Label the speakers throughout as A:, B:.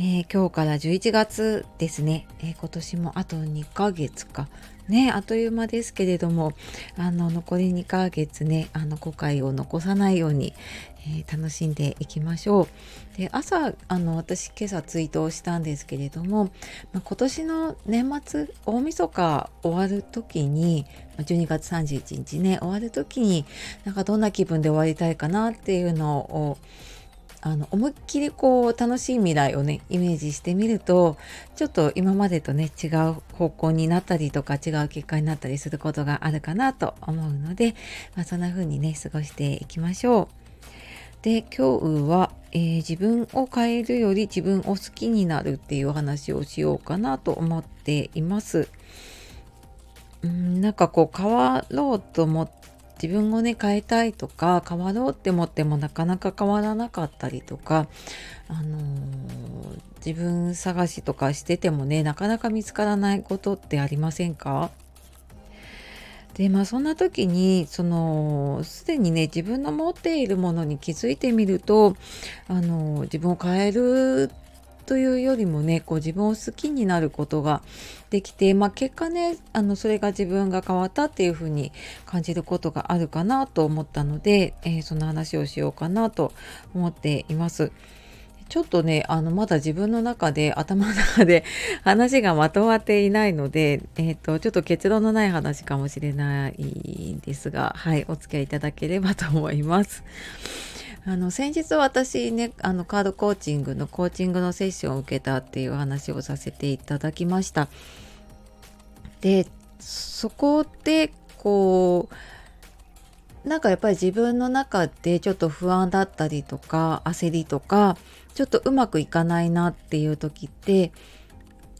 A: えー、今日から11月ですね、えー、今年もあと2ヶ月か。ね、あっという間ですけれども、あの、残り2ヶ月ね、あの、後悔を残さないように、えー、楽しんでいきましょう。で、朝、あの、私今朝ツイートをしたんですけれども、まあ、今年の年末、大晦日終わる時に、12月31日ね、終わる時に、なんかどんな気分で終わりたいかなっていうのを、あの思いっきりこう楽しい未来をねイメージしてみるとちょっと今までとね違う方向になったりとか違う結果になったりすることがあるかなと思うので、まあ、そんな風にね過ごしていきましょう。で今日は、えー、自分を変えるより自分を好きになるっていうお話をしようかなと思っています。うんなんかこう変わろうと思っ自分をね変えたいとか変わろうって思ってもなかなか変わらなかったりとか、あのー、自分探しとかしててもねなかなか見つからないことってありませんか？でまあそんな時にそのすでにね自分の持っているものに気づいてみるとあの自分を変えるというよりもねこう自分を好きになることができて、まあ、結果ねあのそれが自分が変わったっていう風に感じることがあるかなと思ったので、えー、その話をしようかなと思っています。ちょっとね、あの、まだ自分の中で、頭の中で話がまとまっていないので、えっ、ー、と、ちょっと結論のない話かもしれないんですが、はい、お付き合いいただければと思います。あの先日私ねあのカードコーチングのコーチングのセッションを受けたっていう話をさせていただきました。でそこでこうなんかやっぱり自分の中でちょっと不安だったりとか焦りとかちょっとうまくいかないなっていう時って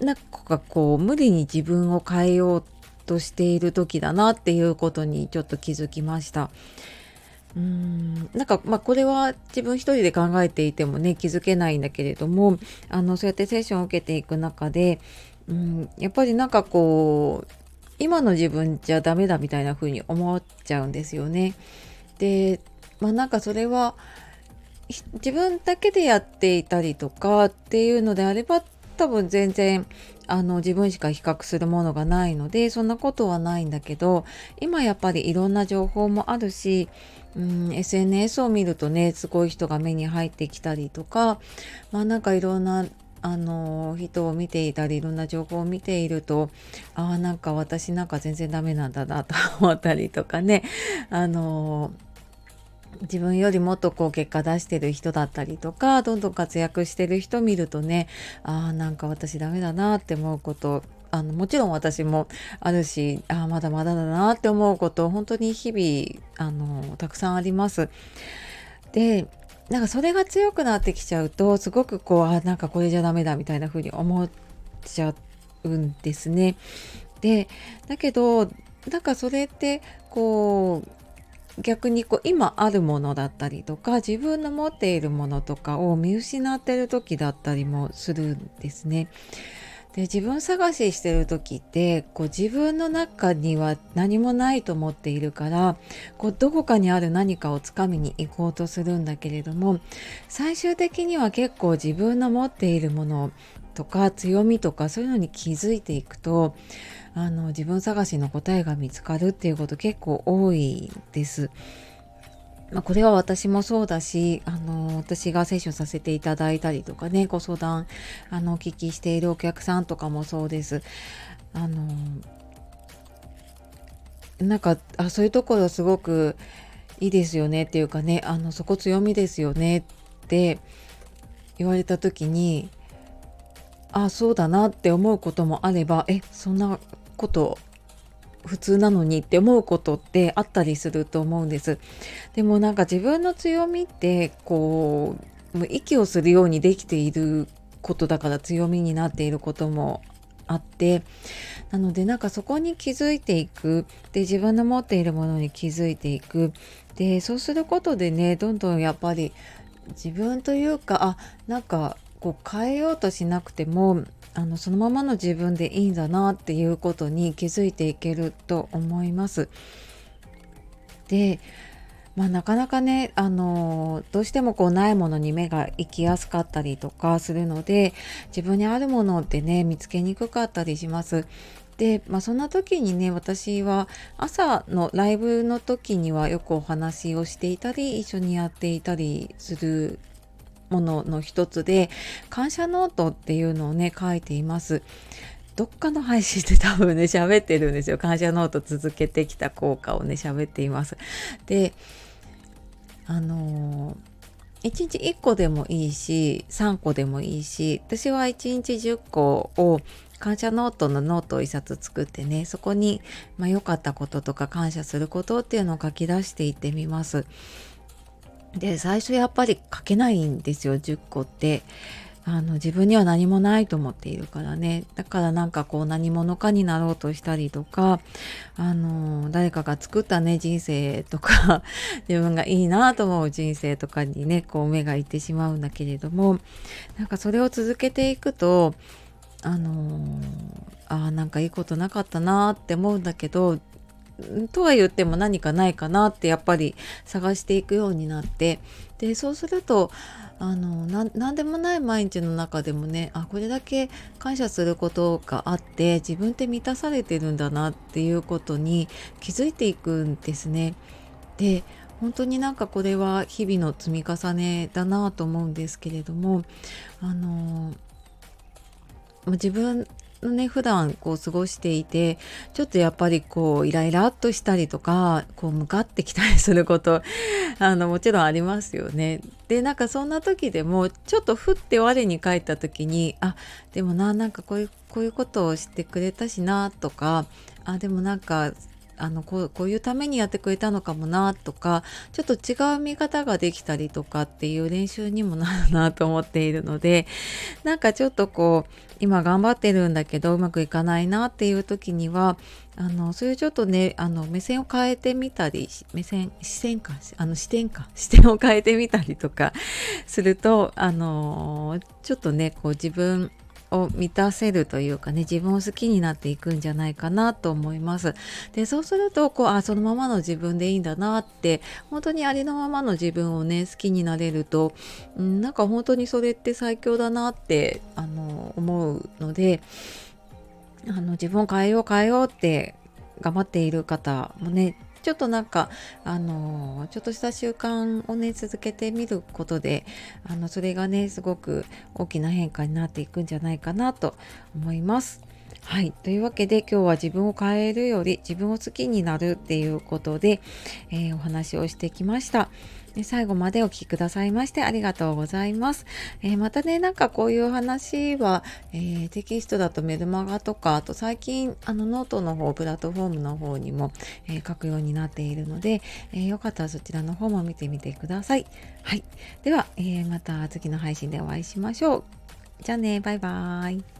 A: なんかこう無理に自分を変えようとしている時だなっていうことにちょっと気づきました。うんなんかまあこれは自分一人で考えていてもね気づけないんだけれどもあのそうやってセッションを受けていく中でうんやっぱりなんかこう今の自分じゃダメだみたいな風に思っちゃうんですよね。でまあなんかそれは自分だけでやっていたりとかっていうのであれば多分全然あの自分しか比較するものがないのでそんなことはないんだけど今やっぱりいろんな情報もあるしうん、SNS を見るとねすごい人が目に入ってきたりとかまあなんかいろんなあの人を見ていたりいろんな情報を見ているとああなんか私なんか全然ダメなんだなと思ったりとかね。あの自分よりもっとこう結果出してる人だったりとかどんどん活躍してる人見るとねああなんか私ダメだなって思うことあのもちろん私もあるしあまだまだだなって思うこと本当に日々あのたくさんあります。でなんかそれが強くなってきちゃうとすごくこうあなんかこれじゃダメだみたいな風に思っちゃうんですね。でだけどなんかそれってこう逆にこう今あるものだったりとか自分の持っているものとかを見失ってる時だったりもするんですね。で自分探ししてる時ってこう自分の中には何もないと思っているからこうどこかにある何かをつかみに行こうとするんだけれども最終的には結構自分の持っているものとか強みとかそういうのに気づいていくとあの自分探しの答えが見つかるっていうこと結構多いです。まあ、これは私もそうだし、あの、私がセッションさせていただいたりとかね、ご相談、あの、お聞きしているお客さんとかもそうです。あの、なんか、あ、そういうところすごくいいですよねっていうかね、あの、そこ強みですよねって言われた時に、あ、そうだなって思うこともあれば、え、そんなこと普通なのにって思うことってあったりすると思うんです。でもなんか自分の強みってこう息をするようにできていることだから強みになっていることもあってなのでなんかそこに気づいていくで自分の持っているものに気づいていくでそうすることでねどんどんやっぱり自分というかあなんかこう変えようとしなくてもあのそのままの自分でいいんだなっていうことに気づいていけると思います。でまあ、なかなかね、あのどうしてもこうないものに目が行きやすかったりとかするので自分にあるものってね見つけにくかったりします。で、まあ、そんな時にね私は朝のライブの時にはよくお話をしていたり一緒にやっていたりするものの一つで感謝ノートっていうのをね書いています。どっかの配信で多分ね 喋ってるんですよ感謝ノート続けてきた効果をね喋っています。であのー、1日1個でもいいし3個でもいいし私は1日10個を感謝ノートのノートを1冊作ってねそこに良、まあ、かったこととか感謝することっていうのを書き出していってみます。で最初やっぱり書けないんですよ10個って。あの自分には何もないと思っているからねだからなんかこう何者かになろうとしたりとかあの誰かが作ったね人生とか 自分がいいなと思う人生とかにねこう目がいってしまうんだけれどもなんかそれを続けていくとあのあなんかいいことなかったなって思うんだけどとは言っても何かないかなってやっぱり探していくようになってでそうするとあの何でもない毎日の中でもねあこれだけ感謝することがあって自分って満たされてるんだなっていうことに気づいていくんですね。で本当になんかこれは日々の積み重ねだなと思うんですけれどもあの自分ね普段こう過ごしていてちょっとやっぱりこうイライラっとしたりとかこう向かってきたりすること あのもちろんありますよね。でなんかそんな時でもちょっとふって我に返った時にあでもななんかこういうこういうことをしてくれたしなとかあでもなんかあのこうこういうためにやってくれたのかもなとかちょっと違う見方ができたりとかっていう練習にもなるなと思っているのでなんかちょっとこう今頑張ってるんだけどうまくいかないなっていう時にはあのそういうちょっとねあの目線を変えてみたり目線視線かあの視点か 視点を変えてみたりとかするとあのちょっとねこう自分を満たせるというかね自分を好きになっていくんじゃないかなと思います。でそうするとこうあそのままの自分でいいんだなって本当にありのままの自分をね好きになれると、うん、なんか本当にそれって最強だなってあの思うのであの自分を変えよう変えようって頑張っている方もねちょっとなんかあのちょっとした習慣をね続けてみることであのそれがねすごく大きな変化になっていくんじゃないかなと思います。はい。というわけで今日は自分を変えるより自分を好きになるっていうことで、えー、お話をしてきました。最後までお聴きくださいましてありがとうございます。えー、またね、なんかこういう話は、えー、テキストだとメルマガとか、あと最近あのノートの方、プラットフォームの方にも、えー、書くようになっているので、えよかったらそちらの方も見てみてください。はい。では、えまた次の配信でお会いしましょう。じゃあね、バイバーイ。